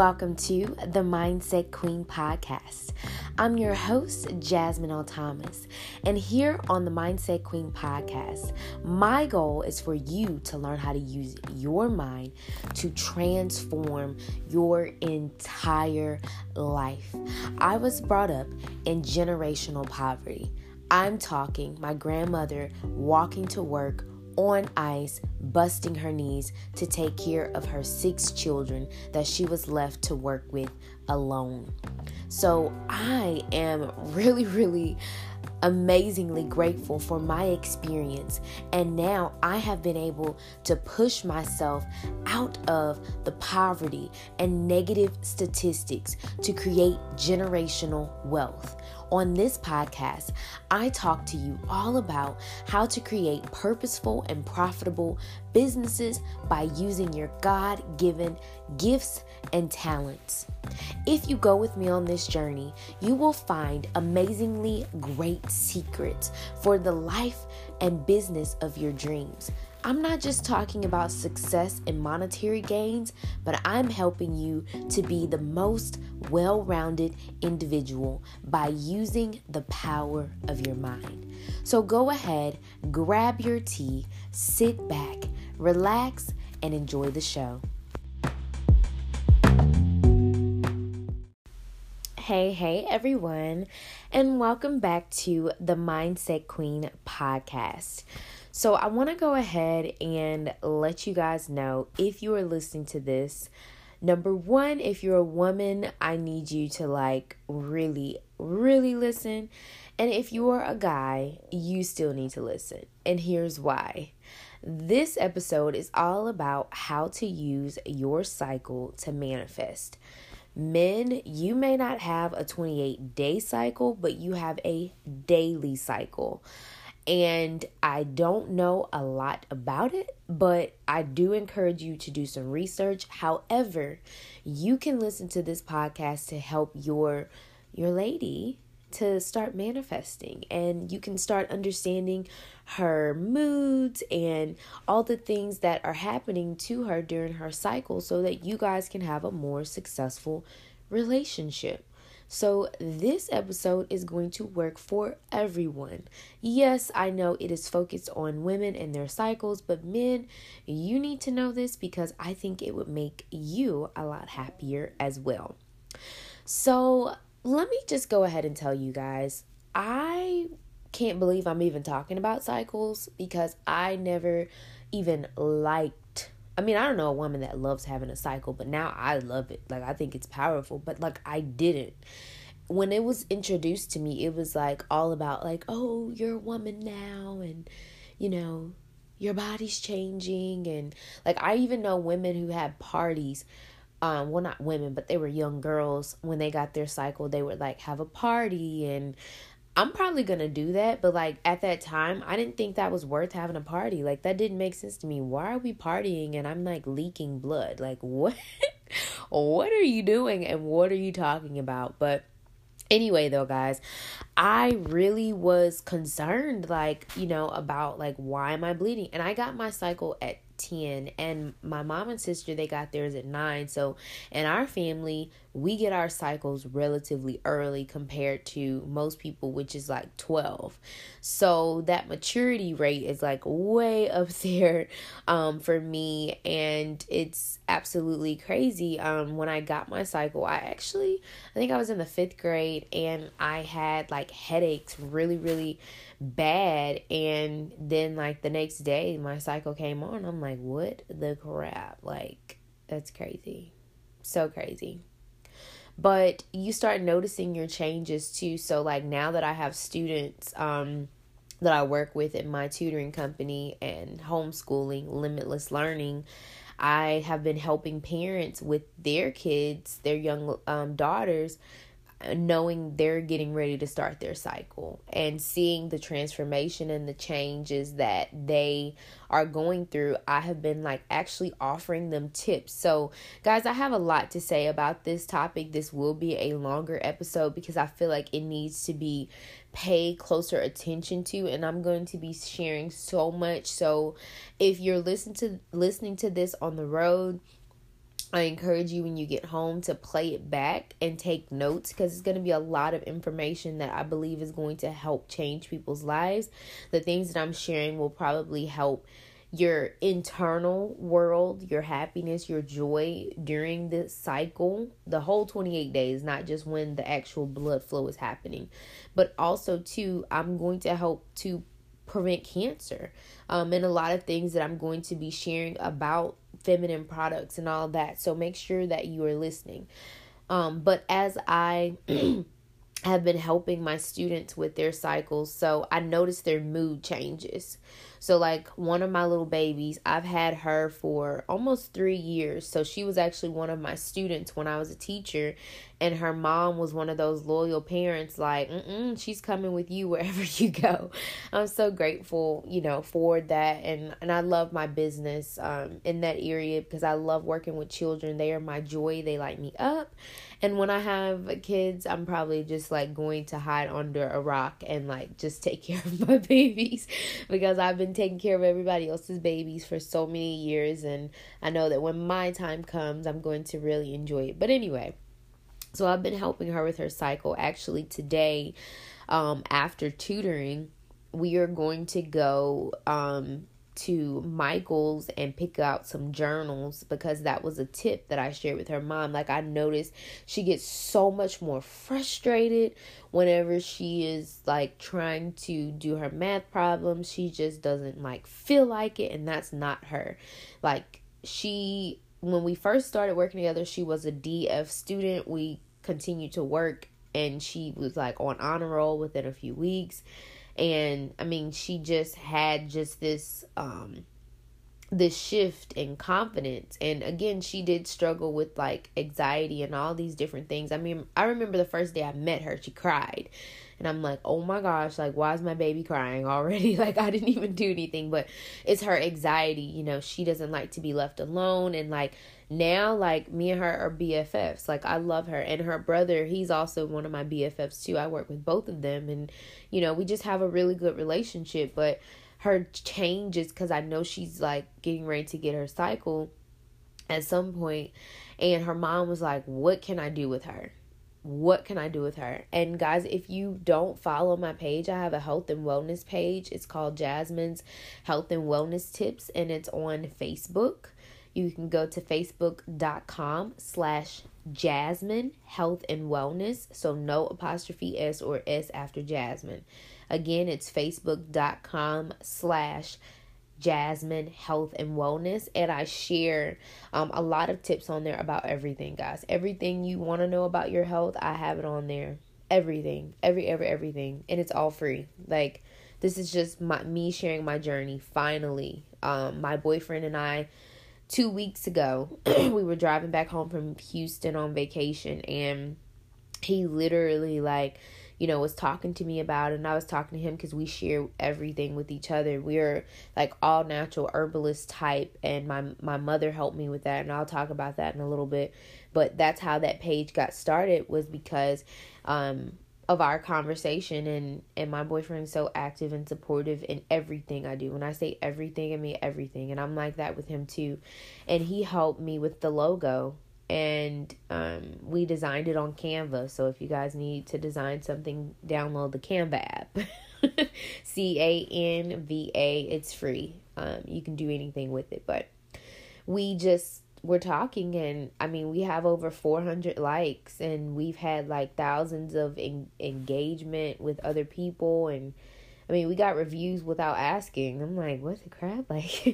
welcome to the Mindset Queen podcast. I'm your host, Jasmine L. Thomas, and here on the Mindset Queen podcast, my goal is for you to learn how to use your mind to transform your entire life. I was brought up in generational poverty. I'm talking my grandmother walking to work on ice, busting her knees to take care of her six children that she was left to work with alone. So I am really, really amazingly grateful for my experience. And now I have been able to push myself out of the poverty and negative statistics to create generational wealth. On this podcast, I talk to you all about how to create purposeful and profitable businesses by using your God given gifts and talents. If you go with me on this journey, you will find amazingly great secrets for the life and business of your dreams. I'm not just talking about success and monetary gains, but I'm helping you to be the most well rounded individual by using the power of your mind. So go ahead, grab your tea, sit back, relax, and enjoy the show. Hey, hey, everyone, and welcome back to the Mindset Queen podcast. So, I want to go ahead and let you guys know if you are listening to this. Number one, if you're a woman, I need you to like really, really listen. And if you are a guy, you still need to listen. And here's why. This episode is all about how to use your cycle to manifest. Men, you may not have a 28 day cycle, but you have a daily cycle and I don't know a lot about it, but I do encourage you to do some research. However, you can listen to this podcast to help your your lady to start manifesting and you can start understanding her moods and all the things that are happening to her during her cycle so that you guys can have a more successful relationship. So, this episode is going to work for everyone. Yes, I know it is focused on women and their cycles, but men, you need to know this because I think it would make you a lot happier as well. So, let me just go ahead and tell you guys I can't believe I'm even talking about cycles because I never even liked I mean, I don't know a woman that loves having a cycle, but now I love it. Like, I think it's powerful, but like, I didn't. When it was introduced to me, it was like all about, like, oh, you're a woman now, and you know, your body's changing. And like, I even know women who had parties. Um, well, not women, but they were young girls. When they got their cycle, they would like have a party and I'm probably gonna do that, but like at that time, I didn't think that was worth having a party. Like that didn't make sense to me. Why are we partying and I'm like leaking blood? Like what? what are you doing and what are you talking about? But anyway though guys i really was concerned like you know about like why am i bleeding and i got my cycle at 10 and my mom and sister they got theirs at 9 so in our family we get our cycles relatively early compared to most people which is like 12 so that maturity rate is like way up there um for me and it's absolutely crazy. Um when i got my cycle i actually i think i was in the 5th grade and i had like headaches really really bad and then like the next day my cycle came on i'm like what the crap? Like that's crazy. So crazy. But you start noticing your changes too. So like now that i have students um that i work with in my tutoring company and homeschooling limitless learning i have been helping parents with their kids their young um, daughters knowing they're getting ready to start their cycle and seeing the transformation and the changes that they are going through, I have been like actually offering them tips. So, guys, I have a lot to say about this topic. This will be a longer episode because I feel like it needs to be paid closer attention to and I'm going to be sharing so much. So, if you're listening to listening to this on the road, I encourage you when you get home to play it back and take notes because it's going to be a lot of information that I believe is going to help change people's lives. The things that I'm sharing will probably help your internal world, your happiness, your joy during this cycle, the whole 28 days, not just when the actual blood flow is happening. But also, too, I'm going to help to prevent cancer um, and a lot of things that I'm going to be sharing about feminine products and all that. So make sure that you are listening. Um, but as I have been helping my students with their cycles, so I noticed their mood changes. So, like one of my little babies, I've had her for almost three years. So, she was actually one of my students when I was a teacher, and her mom was one of those loyal parents, like, mm she's coming with you wherever you go. I'm so grateful, you know, for that. And, and I love my business um, in that area because I love working with children. They are my joy, they light me up. And when I have kids, I'm probably just like going to hide under a rock and like just take care of my babies because I've been taking care of everybody else's babies for so many years. And I know that when my time comes, I'm going to really enjoy it. But anyway, so I've been helping her with her cycle. Actually, today, um, after tutoring, we are going to go um to Michael's and pick out some journals because that was a tip that I shared with her mom. Like I noticed she gets so much more frustrated whenever she is like trying to do her math problems. She just doesn't like feel like it and that's not her. Like she when we first started working together, she was a DF student. We continued to work and she was like on honor roll within a few weeks and i mean she just had just this um this shift in confidence. And again she did struggle with like anxiety and all these different things. I mean i remember the first day i met her she cried and i'm like oh my gosh like why is my baby crying already? Like i didn't even do anything. But it's her anxiety you know she doesn't like to be left alone. And like now like me and her are BFFs. Like I love her. And her brother, he's also one of my BFFs too. I work with both of them. And you know, we just have a really good relationship, but her changes cuz I know she's like getting ready to get her cycle at some point. And her mom was like, "What can I do with her?" What can I do with her? And guys, if you don't follow my page, I have a health and wellness page. It's called Jasmine's Health and Wellness Tips, and it's on Facebook you can go to facebook.com slash jasmine health and wellness so no apostrophe s or s after jasmine again it's facebook.com slash jasmine health and wellness and i share um, a lot of tips on there about everything guys. Everything you want to know about your health i have it on there. Everything. Every every everything. And it's all free. Like this is just my me sharing my journey finally. Um my boyfriend and i two weeks ago, we were driving back home from Houston on vacation, and he literally, like, you know, was talking to me about and I was talking to him because we share everything with each other. We're like all natural herbalist type, and my my mother helped me with that, and I'll talk about that in a little bit. But that's how that page got started was because um of our conversation and and my boyfriend's so active and supportive in everything I do. When I say everything, I mean everything. And I'm like that with him too. And he helped me with the logo and um, we designed it on Canva. So if you guys need to design something, download the Canva app. C A N V A. It's free. Um, you can do anything with it, but we just we're talking and i mean we have over 400 likes and we've had like thousands of en- engagement with other people and i mean we got reviews without asking. I'm like what the crap? Like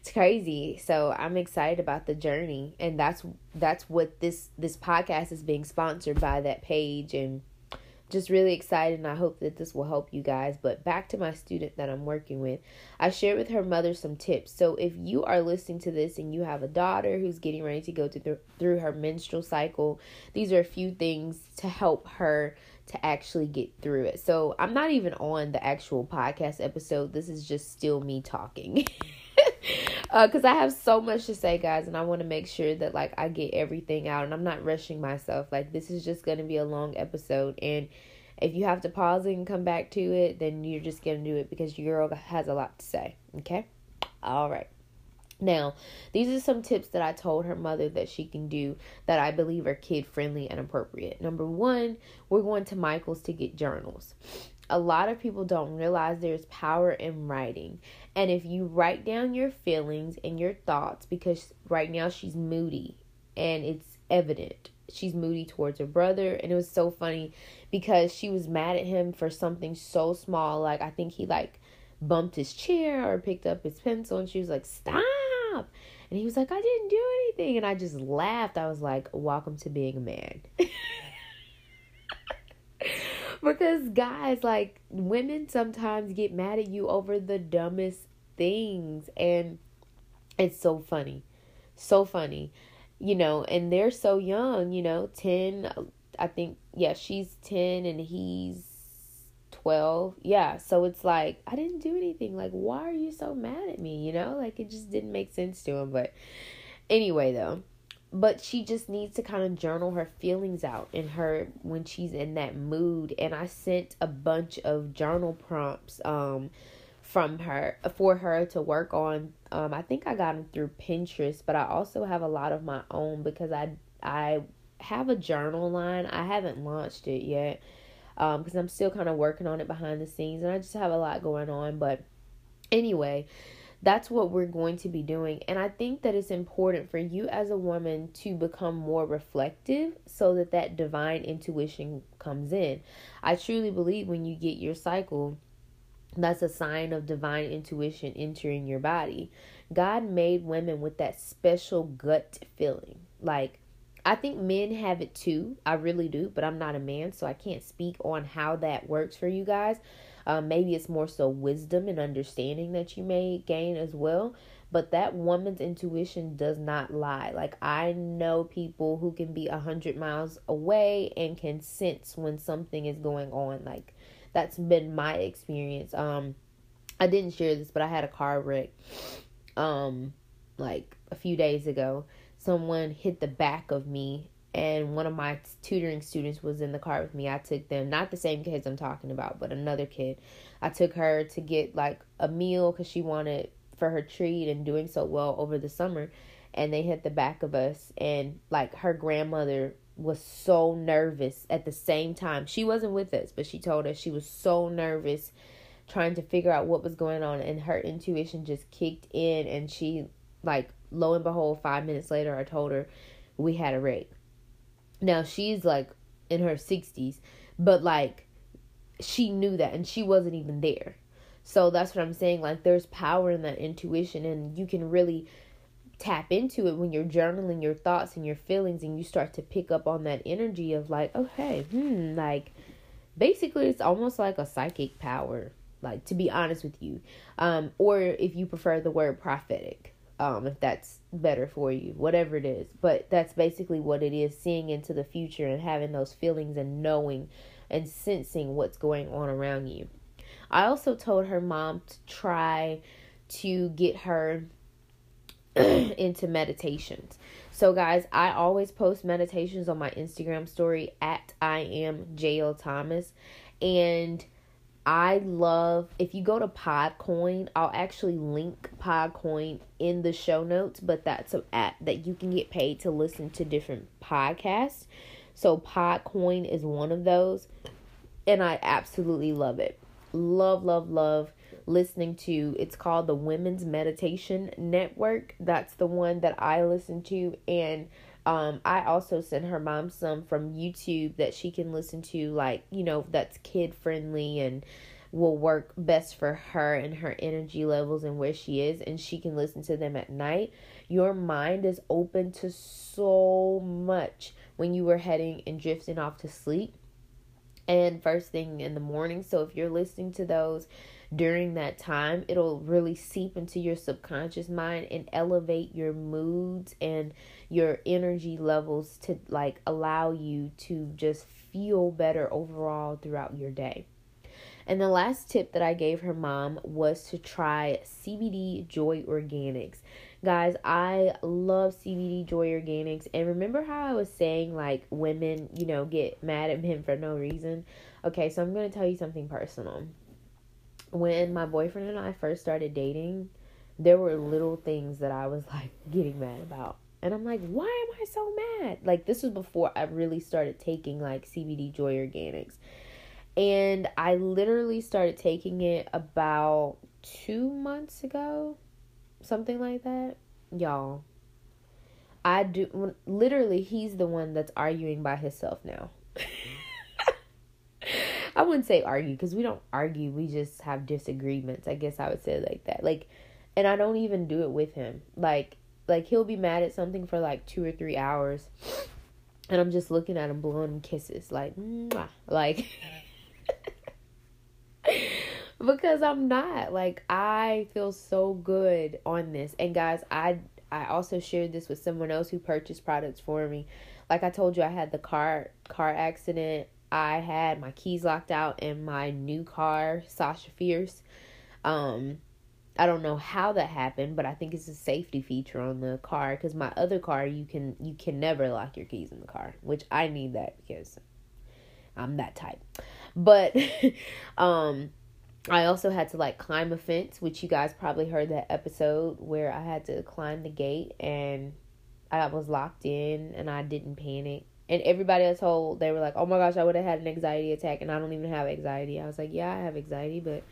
it's crazy. So i'm excited about the journey. And that's that's what this this podcast is being sponsored by that page. And just really excited and I hope that this will help you guys. But back to my student that I'm working with, I shared with her mother some tips. So if you are listening to this and you have a daughter who's getting ready to go through, through her menstrual cycle, these are a few things to help her to actually get through it. So I'm not even on the actual podcast episode. This is just still me talking. because uh, I have so much to say, guys, and I want to make sure that like I get everything out, and I'm not rushing myself. Like this is just gonna be a long episode, and if you have to pause it and come back to it, then you're just gonna do it because your girl has a lot to say. Okay, all right. Now, these are some tips that I told her mother that she can do that I believe are kid friendly and appropriate. Number one, we're going to Michael's to get journals. A lot of people don't realize there's power in writing. And if you write down your feelings and your thoughts, because right now she's moody and it's evident she's moody towards her brother. And it was so funny because she was mad at him for something so small. Like, I think he like bumped his chair or picked up his pencil and she was like, Stop and he was like, I didn't do anything. And I just laughed. I was like, Welcome to being a man. because, guys, like, women sometimes get mad at you over the dumbest things. And it's so funny. So funny. You know, and they're so young, you know, 10, I think, yeah, she's 10 and he's 12. Yeah, so it's like, I didn't do anything. Like, why are you so mad at me? You know, like it just didn't make sense to him. But anyway, though, but she just needs to kind of journal her feelings out in her when she's in that mood. And I sent a bunch of journal prompts um from her for her to work on. Um, I think I got them through Pinterest, but I also have a lot of my own because I I have a journal line. I haven't launched it yet because um, I'm still kind of working on it behind the scenes and I just have a lot going on. But anyway, that's what we're going to be doing. And I think that it's important for you as a woman to become more reflective so that that divine intuition comes in. I truly believe when you get your cycle, that's a sign of divine intuition entering your body. God made women with that special gut feeling. Like, I think men have it too. I really do, but I'm not a man, so I can't speak on how that works for you guys. Um, maybe it's more so wisdom and understanding that you may gain as well. But that woman's intuition does not lie. Like, I know people who can be a hundred miles away and can sense when something is going on. Like, that's been my experience. Um, I didn't share this, but I had a car wreck, um, like a few days ago someone hit the back of me and one of my tutoring students was in the car with me. I took them, not the same kids I'm talking about, but another kid. I took her to get like a meal because she wanted for her treat and doing so well over the summer. And they hit the back of us, and like her grandmother was so nervous at the same time. She wasn't with us, but she told us she was so nervous trying to figure out what was going on, and her intuition just kicked in, and she like lo and behold, five minutes later, I told her we had a wreck. Now she's like in her 60s, but like she knew that and she wasn't even there. So that's what I'm saying. Like there's power in that intuition, and you can really tap into it when you're journaling your thoughts and your feelings, and you start to pick up on that energy of like, okay, hmm, like basically it's almost like a psychic power. Like to be honest with you, um, or if you prefer the word prophetic um, if that's better for you, whatever it is. But that's basically what it is seeing into the future and having those feelings and knowing and sensing what's going on around you. I also told her mom to try to get her into meditations. So, guys, I always post meditations on my Instagram story at I am JL Thomas. And I love if you go to Podcoin, I'll actually link Podcoin in the show notes, but that's an app that you can get paid to listen to different podcasts. So Podcoin is one of those, and I absolutely love it. Love, love, love listening to. It's called the Women's Meditation Network. That's the one that I listen to and um, I also sent her mom some from YouTube that she can listen to, like, you know, that's kid friendly and will work best for her and her energy levels and where she is, and she can listen to them at night. Your mind is open to so much when you were heading and drifting off to sleep and first thing in the morning. So if you're listening to those, during that time, it'll really seep into your subconscious mind and elevate your moods and your energy levels to like allow you to just feel better overall throughout your day. And the last tip that I gave her mom was to try CBD Joy Organics. Guys, I love CBD Joy Organics. And remember how I was saying, like, women, you know, get mad at men for no reason? Okay, so I'm going to tell you something personal when my boyfriend and I first started dating, there were little things that I was like getting mad about. And I'm like, why am I so mad? Like this was before I really started taking like CBD Joy Organics. And I literally started taking it about 2 months ago, something like that. Y'all, I do literally he's the one that's arguing by himself now. I wouldn't say argue because we don't argue, we just have disagreements. I guess I would say like that. Like and I don't even do it with him. Like like he'll be mad at something for like 2 or 3 hours and I'm just looking at him blowing him kisses like Mwah. like because I'm not like I feel so good on this. And guys, I I also shared this with someone else who purchased products for me. Like I told you I had the car car accident. I had my keys locked out in my new car, Sasha Fierce. Um I don't know how that happened, but I think it's a safety feature on the car cuz my other car you can you can never lock your keys in the car, which I need that because I'm that type. But um I also had to like climb a fence, which you guys probably heard that episode where I had to climb the gate and I was locked in and I didn't panic. And everybody I told, they were like, "Oh my gosh, I would have had an anxiety attack," and I don't even have anxiety. I was like, "Yeah, I have anxiety, but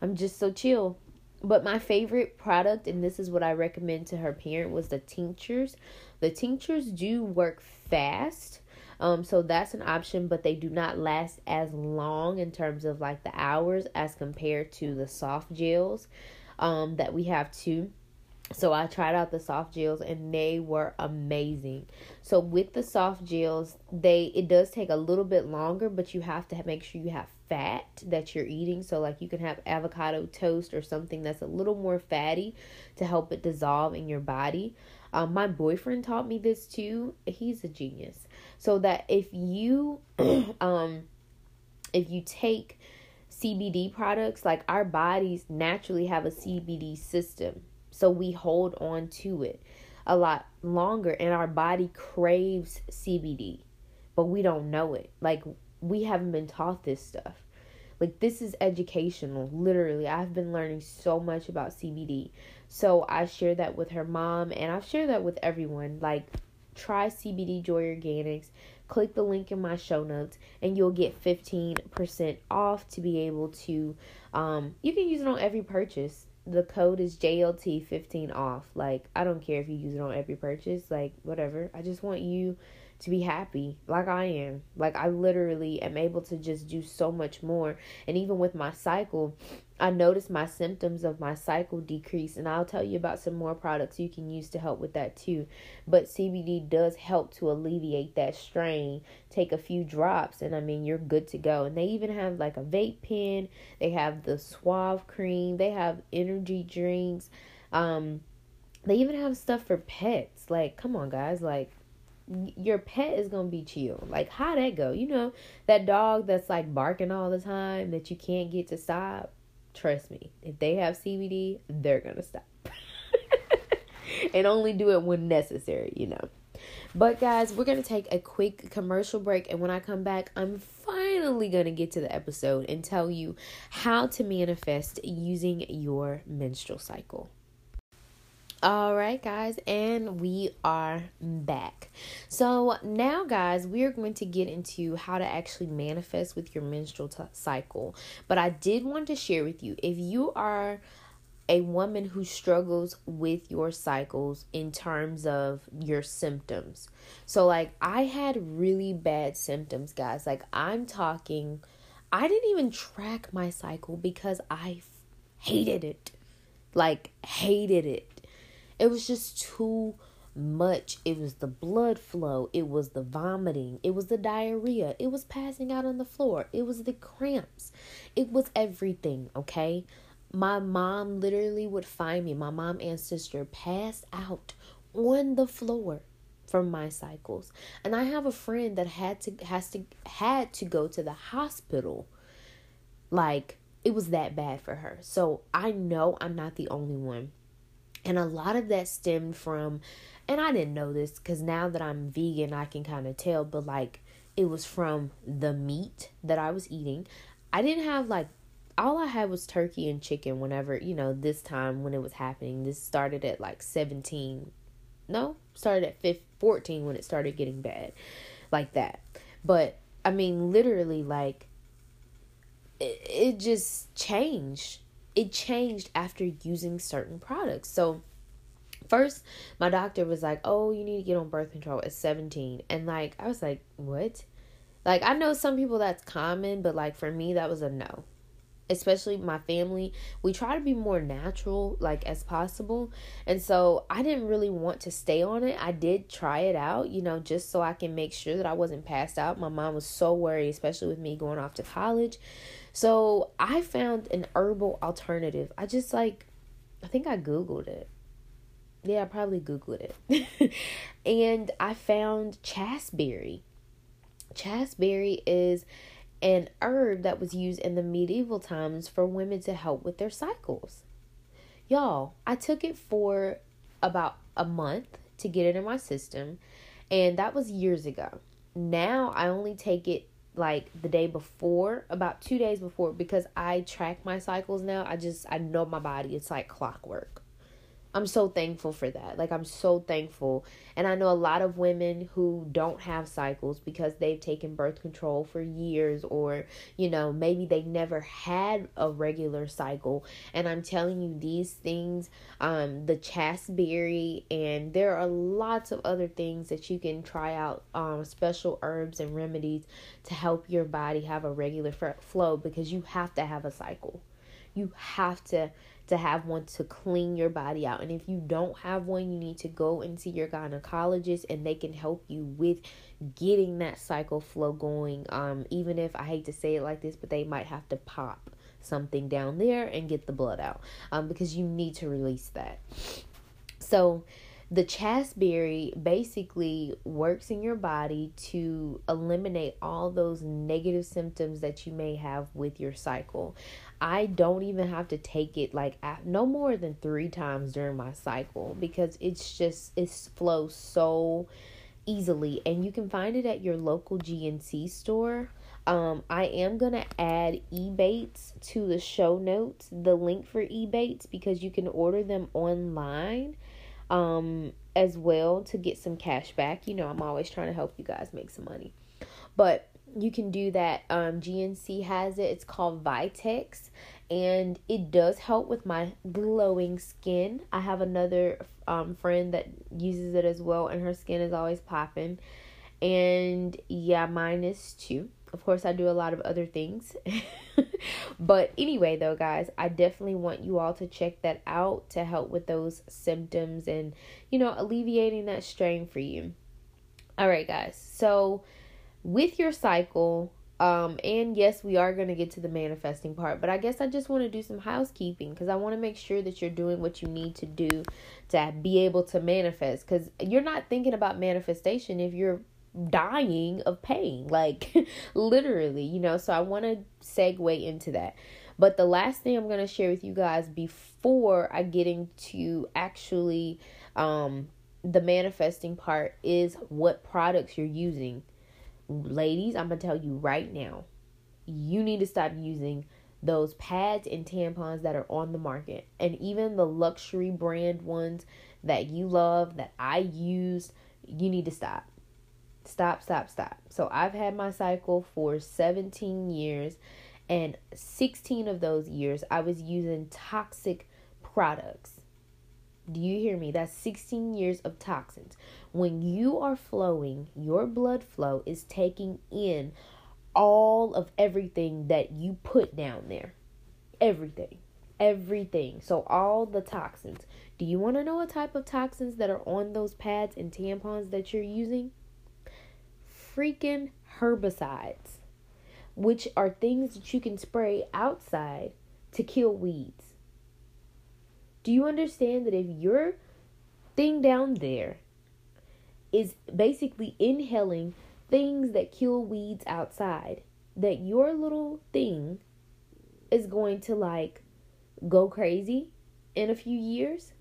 I'm just so chill." But my favorite product, and this is what I recommend to her parent, was the tinctures. The tinctures do work fast um, so that's an option, but they do not last as long in terms of like the hours as compared to the soft gels um, that we have too. So I tried out the soft gels and they were amazing. So with the soft gels, they it does take a little bit longer, but you have to make sure you have fat that you're eating. So like you can have avocado toast or something that's a little more fatty to help it dissolve in your body. Um, my boyfriend taught me this too. He's a genius so that if you um if you take CBD products like our bodies naturally have a CBD system. So we hold on to it a lot longer and our body craves CBD but we don't know it. Like we haven't been taught this stuff. Like this is educational literally. I've been learning so much about CBD so I share that with her mom and I've shared that with everyone. Like try CBD Joy Organics. Click the link in my show notes and you'll get 15% off to be able to um you can use it on every purchase. The code is JLT15 off. Like I don't care if you use it on every purchase, like whatever. I just want you to be happy like I am. Like I literally am able to just do so much more. And even with my cycle, I noticed my symptoms of my cycle decrease and I'll tell you about some more products you can use to help with that too. But CBD does help to alleviate that strain. Take a few drops and I mean you're good to go. And they even have like a vape pen, they have the Suave cream, they have energy drinks. Um they even have stuff for pets. Like come on guys, like your pet is gonna be chill. Like how that go? You know that dog that's like barking all the time that you can't get to stop. Trust me, if they have CBD, they're gonna stop. and only do it when necessary, you know. But guys, we're gonna take a quick commercial break, and when I come back, I'm finally gonna get to the episode and tell you how to manifest using your menstrual cycle. All right, guys, and we are back. So, now, guys, we are going to get into how to actually manifest with your menstrual t- cycle. But I did want to share with you if you are a woman who struggles with your cycles in terms of your symptoms. So, like, I had really bad symptoms, guys. Like, I'm talking, I didn't even track my cycle because I hated it. Like, hated it it was just too much. It was the blood flow, it was the vomiting, it was the diarrhea, it was passing out on the floor, it was the cramps, it was everything, okay? My mom literally would find me, my mom and sister passed out on the floor from my cycles. And I have a friend that had to has to had to go to the hospital. Like it was that bad for her. So I know I'm not the only one. And a lot of that stemmed from, and I didn't know this because now that I'm vegan, I can kind of tell, but like it was from the meat that I was eating. I didn't have like all I had was turkey and chicken whenever, you know, this time when it was happening. This started at like 17. No, started at 15, 14 when it started getting bad. Like that. But I mean, literally, like, it, it just changed. It changed after using certain products. So, first, my doctor was like, Oh, you need to get on birth control at 17. And, like, I was like, What? Like, I know some people that's common, but, like, for me, that was a no especially my family, we try to be more natural like as possible. And so I didn't really want to stay on it. I did try it out, you know, just so I can make sure that I wasn't passed out. My mom was so worried, especially with me going off to college. So I found an herbal alternative. I just like I think I googled it. Yeah, I probably googled it. and I found chasteberry. Chasteberry is an herb that was used in the medieval times for women to help with their cycles. Y'all, I took it for about a month to get it in my system, and that was years ago. Now I only take it like the day before, about two days before, because I track my cycles now. I just, I know my body, it's like clockwork. I'm so thankful for that. Like, I'm so thankful. And I know a lot of women who don't have cycles because they've taken birth control for years, or, you know, maybe they never had a regular cycle. And I'm telling you, these things, um, the chasteberry, and there are lots of other things that you can try out, um, special herbs and remedies to help your body have a regular flow because you have to have a cycle. You have to to have one to clean your body out. And if you don't have one, you need to go and see your gynecologist and they can help you with getting that cycle flow going. Um, even if I hate to say it like this, but they might have to pop something down there and get the blood out um, because you need to release that. So, the chasteberry basically works in your body to eliminate all those negative symptoms that you may have with your cycle. I don't even have to take it like no more than three times during my cycle because it's just it flows so easily and you can find it at your local GNC store. Um, I am gonna add Ebates to the show notes, the link for Ebates because you can order them online um as well to get some cash back. You know, I'm always trying to help you guys make some money. But you can do that. Um, GNC has it. It's called Vitex, and it does help with my glowing skin. I have another um friend that uses it as well, and her skin is always popping. And yeah, mine is too. Of course, I do a lot of other things. but anyway, though, guys, I definitely want you all to check that out to help with those symptoms and, you know, alleviating that strain for you. All right, guys. So, with your cycle, um, and yes, we are going to get to the manifesting part, but I guess I just want to do some housekeeping because I want to make sure that you're doing what you need to do to be able to manifest. Because you're not thinking about manifestation if you're dying of pain, like literally, you know. So I want to segue into that. But the last thing I'm going to share with you guys before I get into actually um, the manifesting part is what products you're using ladies, I'm going to tell you right now, you need to stop using those pads and tampons that are on the market. And even the luxury brand ones that you love, that I use, you need to stop. Stop, stop, stop. So I've had my cycle for 17 years, and 16 of those years I was using toxic products. Do you hear me? That's 16 years of toxins. When you are flowing, your blood flow is taking in all of everything that you put down there. Everything. Everything. So, all the toxins. Do you want to know what type of toxins that are on those pads and tampons that you're using? Freaking herbicides, which are things that you can spray outside to kill weeds. Do you understand that if your thing down there is basically inhaling things that kill weeds outside, that your little thing is going to like go crazy in a few years?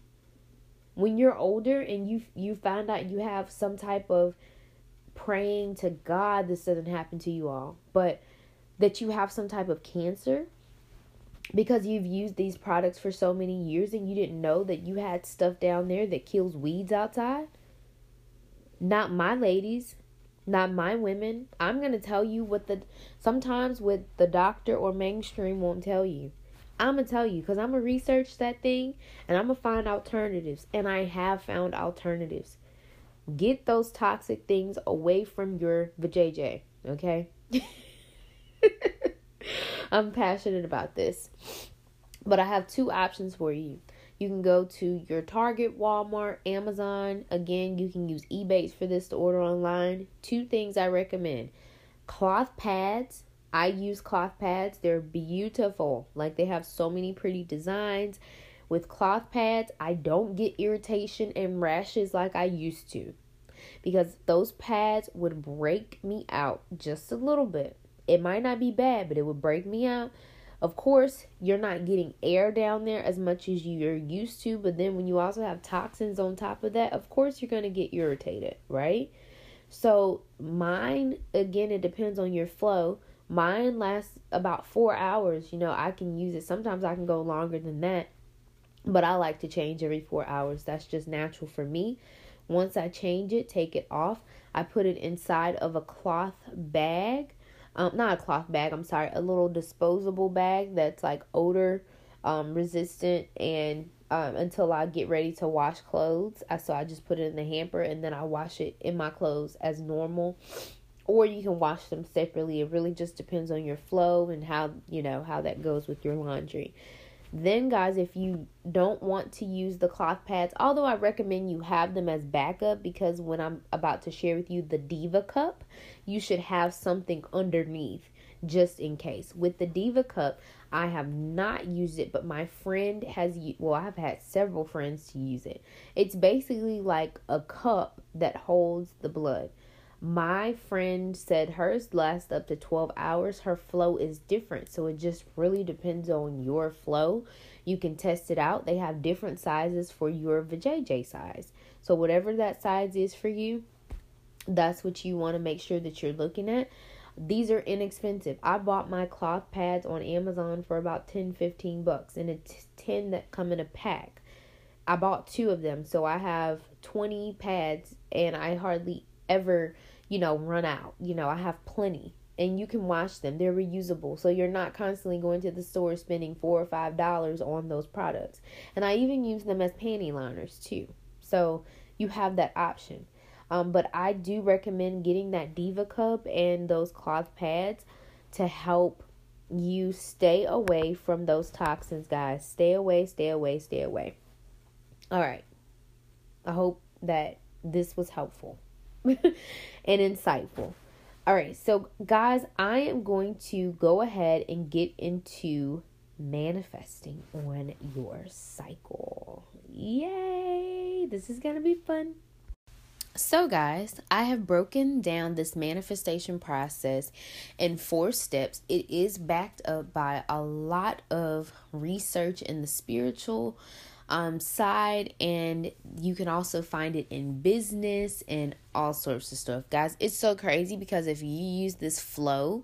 When you're older and you you find out you have some type of praying to God this doesn't happen to you all, but that you have some type of cancer because you've used these products for so many years and you didn't know that you had stuff down there that kills weeds outside? Not my ladies, not my women. I'm going to tell you what the sometimes what the doctor or mainstream won't tell you. I'm going to tell you because I'm going to research that thing and I'm going to find alternatives. And I have found alternatives. Get those toxic things away from your vajayjay, okay? I'm passionate about this. But I have two options for you. You can go to your Target, Walmart, Amazon. Again, you can use Ebates for this to order online. Two things I recommend cloth pads. I use cloth pads, they're beautiful. Like they have so many pretty designs. With cloth pads, I don't get irritation and rashes like I used to because those pads would break me out just a little bit. It might not be bad, but it would break me out. Of course, you're not getting air down there as much as you're used to, but then when you also have toxins on top of that, of course you're going to get irritated, right? So, mine, again, it depends on your flow. Mine lasts about four hours. You know, I can use it. Sometimes I can go longer than that, but I like to change every four hours. That's just natural for me. Once I change it, take it off, I put it inside of a cloth bag um, not a cloth bag, I'm sorry, a little disposable bag that's like odor um, resistant and um, until I get ready to wash clothes. I, so I just put it in the hamper and then I wash it in my clothes as normal. Or you can wash them separately. It really just depends on your flow and how, you know, how that goes with your laundry. Then, guys, if you don't want to use the cloth pads, although I recommend you have them as backup because when I'm about to share with you the Diva cup, you should have something underneath just in case. With the Diva cup, I have not used it, but my friend has, well, I've had several friends to use it. It's basically like a cup that holds the blood. My friend said hers lasts up to 12 hours. Her flow is different. So it just really depends on your flow. You can test it out. They have different sizes for your vajayjay size. So whatever that size is for you, that's what you want to make sure that you're looking at. These are inexpensive. I bought my cloth pads on Amazon for about 10 15 bucks and it's 10 that come in a pack. I bought two of them, so I have 20 pads and I hardly ever you know, run out. You know, I have plenty and you can wash them. They're reusable. So you're not constantly going to the store spending four or five dollars on those products. And I even use them as panty liners too. So you have that option. Um, but I do recommend getting that Diva cup and those cloth pads to help you stay away from those toxins, guys. Stay away, stay away, stay away. All right. I hope that this was helpful. and insightful. All right, so guys, I am going to go ahead and get into manifesting on your cycle. Yay! This is going to be fun. So, guys, I have broken down this manifestation process in four steps. It is backed up by a lot of research in the spiritual um, side, and you can also find it in business and all sorts of stuff. Guys, it's so crazy because if you use this flow,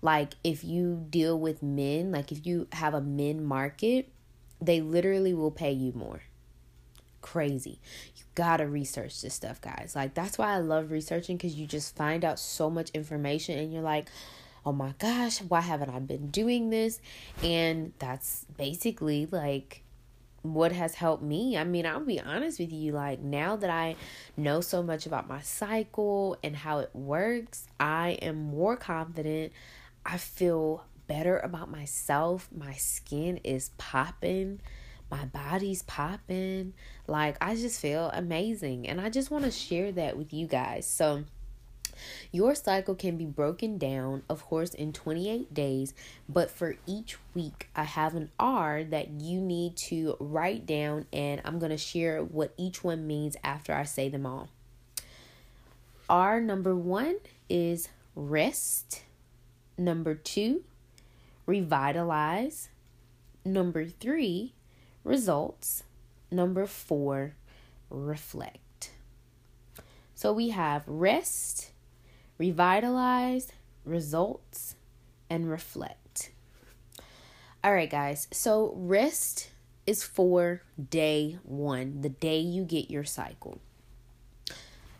like if you deal with men, like if you have a men market, they literally will pay you more. Crazy. You gotta research this stuff, guys. Like, that's why I love researching because you just find out so much information and you're like, oh my gosh, why haven't I been doing this? And that's basically like what has helped me. I mean, I'll be honest with you, like now that I know so much about my cycle and how it works, I am more confident. I feel better about myself. My skin is popping. My body's popping. Like I just feel amazing and I just want to share that with you guys. So, your cycle can be broken down, of course, in 28 days, but for each week, I have an R that you need to write down, and I'm going to share what each one means after I say them all. R number one is rest. Number two, revitalize. Number three, results. Number four, reflect. So we have rest, revitalize, results, and reflect. All right, guys. So, rest is for day one, the day you get your cycle.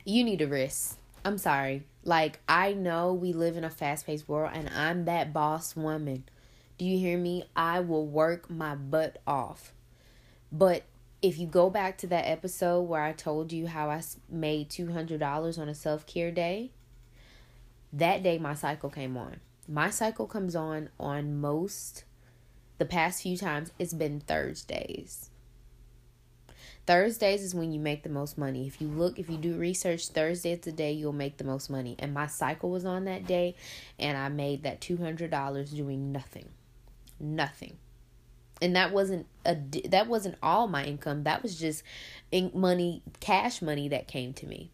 You need a rest. I'm sorry. Like, I know we live in a fast paced world, and I'm that boss woman. Do you hear me? I will work my butt off. But if you go back to that episode where I told you how I made $200 on a self care day, that day my cycle came on. My cycle comes on on most, the past few times, it's been Thursdays. Thursdays is when you make the most money. If you look, if you do research, Thursday is the day you'll make the most money. And my cycle was on that day, and I made that $200 doing nothing. Nothing and that wasn't a that wasn't all my income that was just money cash money that came to me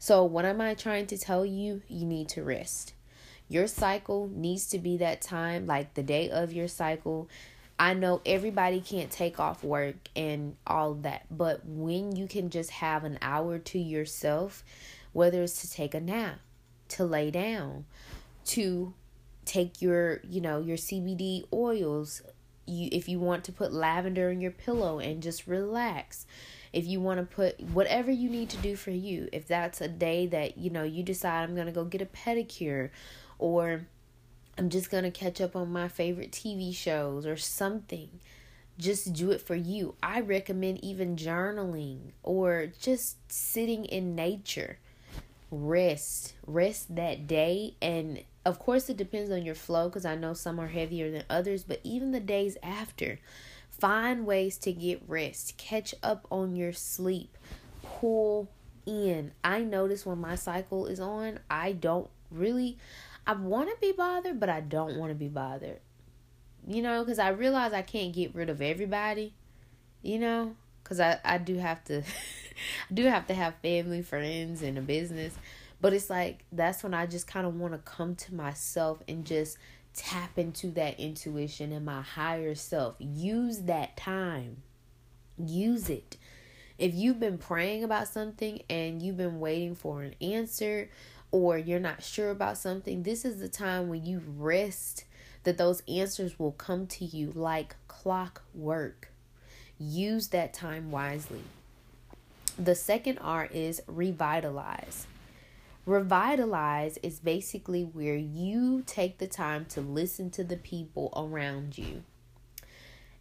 so what am i trying to tell you? You need to rest. Your cycle needs to be that time like the day of your cycle. I know everybody can't take off work and all that but when you can just have an hour to yourself whether it's to take a nap to lay down to take your you know your cbd oils you if you want to put lavender in your pillow and just relax if you want to put whatever you need to do for you if that's a day that you know you decide i'm going to go get a pedicure or i'm just going to catch up on my favorite tv shows or something just do it for you. I recommend even journaling or just sitting in nature. Rest rest that day and of course it depends on your flow because i know some are heavier than others but even the days after find ways to get rest catch up on your sleep pull in i notice when my cycle is on i don't really i want to be bothered but i don't want to be bothered you know because i realize i can't get rid of everybody you know because I, I do have to I do have to have family, friends, and a business. But it's like that's when I just kind of want to come to myself and just tap into that intuition and my higher self. Use that time. Use it. If you've been praying about something and you've been waiting for an answer or you're not sure about something, this is the time when you rest that those answers will come to you like clockwork. Use that time wisely. The second R is revitalize. Revitalize is basically where you take the time to listen to the people around you.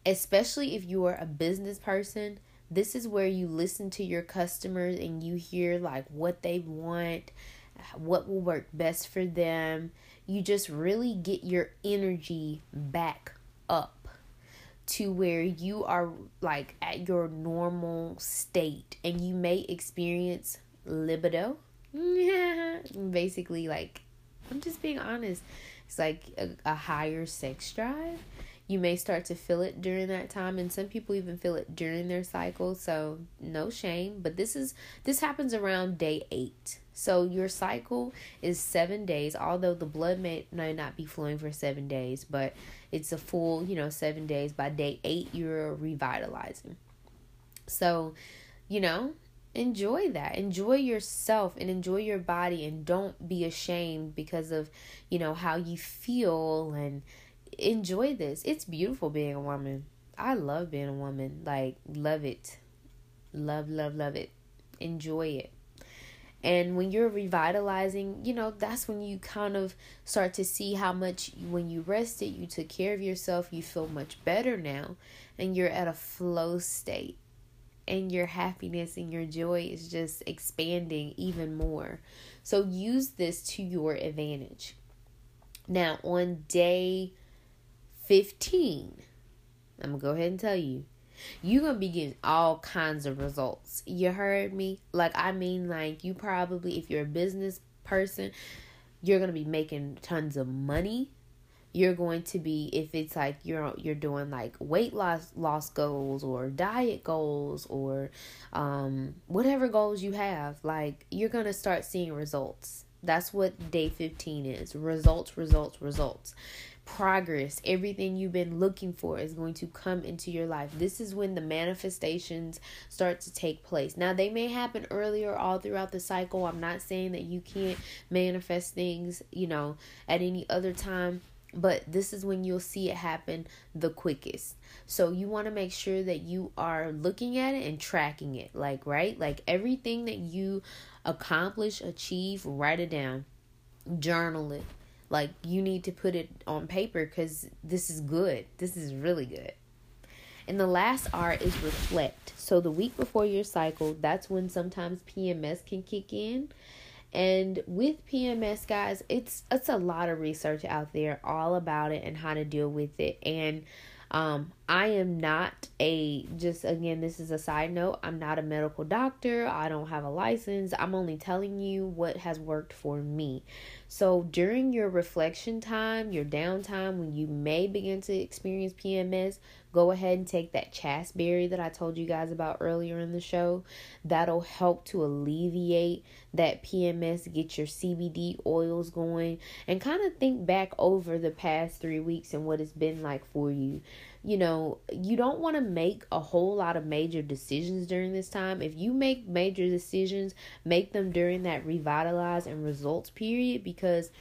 Especially if you are a business person, this is where you listen to your customers and you hear like what they want, what will work best for them. You just really get your energy back up to where you are like at your normal state and you may experience libido. Basically, like, I'm just being honest. It's like a, a higher sex drive. You may start to feel it during that time, and some people even feel it during their cycle. So, no shame. But this is this happens around day eight. So your cycle is seven days, although the blood may, may not be flowing for seven days, but it's a full, you know, seven days. By day eight, you're revitalizing. So, you know, enjoy that. Enjoy yourself and enjoy your body and don't be ashamed because of, you know, how you feel and enjoy this. It's beautiful being a woman. I love being a woman. Like, love it. Love, love, love it. Enjoy it. And when you're revitalizing, you know, that's when you kind of start to see how much when you rested, you took care of yourself, you feel much better now, and you're at a flow state. And your happiness and your joy is just expanding even more. So use this to your advantage. Now, on day 15, I'm going to go ahead and tell you you're gonna be getting all kinds of results. You heard me? Like I mean like you probably if you're a business person, you're gonna be making tons of money. You're going to be if it's like you're you're doing like weight loss loss goals or diet goals or um whatever goals you have, like you're gonna start seeing results. That's what day 15 is. Results, results, results progress, everything you've been looking for is going to come into your life. This is when the manifestations start to take place. Now, they may happen earlier all throughout the cycle. I'm not saying that you can't manifest things, you know, at any other time. But this is when you'll see it happen the quickest. So you want to make sure that you are looking at it and tracking it. Like, right? Like everything that you accomplish, achieve, write it down. Journal it. Like you need to put it on paper cuz this is good. This is really good. And the last R is reflect. So the week before your cycle, that's when sometimes PMS can kick in and with PMS, guys, it's it's a lot of research out there all about it and how to deal with it. And um, I am not a just again, this is a side note. I'm not a medical doctor. I don't have a license. I'm only telling you what has worked for me. So during your reflection time, your downtime, when you may begin to experience PMS, go ahead and take that chasteberry that I told you guys about earlier in the show. That'll help to alleviate that PMS, get your CBD oils going, and kind of think back over the past three weeks and what it's been like for you. You know, you don't want to make a whole lot of major decisions during this time. If you make major decisions, make them during that revitalize and results period because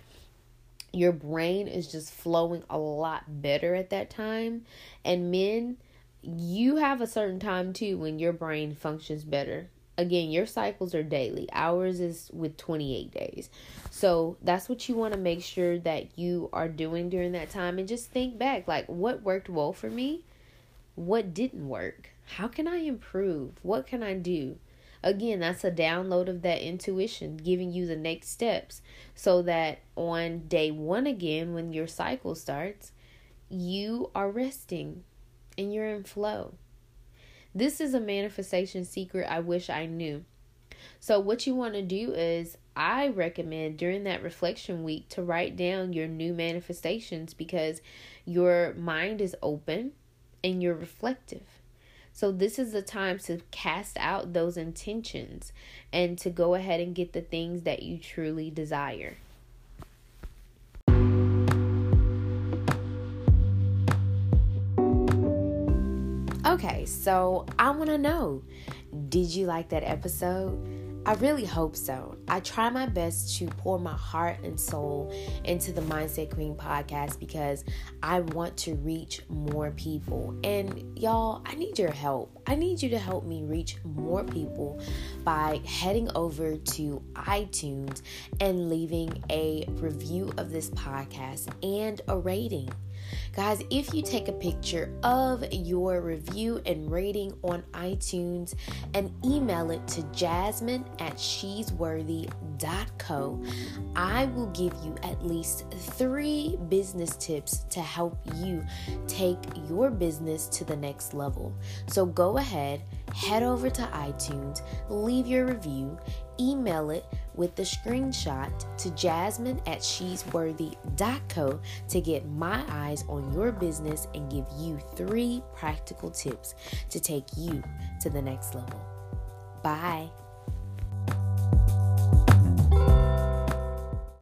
your brain is just flowing a lot better at that time. And men, you have a certain time too when your brain functions better. Again, your cycles are daily. Ours is with 28 days. So that's what you want to make sure that you are doing during that time. And just think back like, what worked well for me? What didn't work? How can I improve? What can I do? Again, that's a download of that intuition, giving you the next steps so that on day one, again, when your cycle starts, you are resting and you're in flow. This is a manifestation secret I wish I knew. So, what you want to do is, I recommend during that reflection week to write down your new manifestations because your mind is open and you're reflective. So, this is the time to cast out those intentions and to go ahead and get the things that you truly desire. Okay, so I want to know did you like that episode? I really hope so. I try my best to pour my heart and soul into the Mindset Queen podcast because I want to reach more people. And y'all, I need your help. I need you to help me reach more people by heading over to iTunes and leaving a review of this podcast and a rating. Guys, if you take a picture of your review and rating on iTunes and email it to jasmine at shesworthy.co, I will give you at least three business tips to help you take your business to the next level. So go ahead, head over to iTunes, leave your review, email it with the screenshot to jasmine at she'sworthy.co to get my eyes on your business and give you three practical tips to take you to the next level. Bye.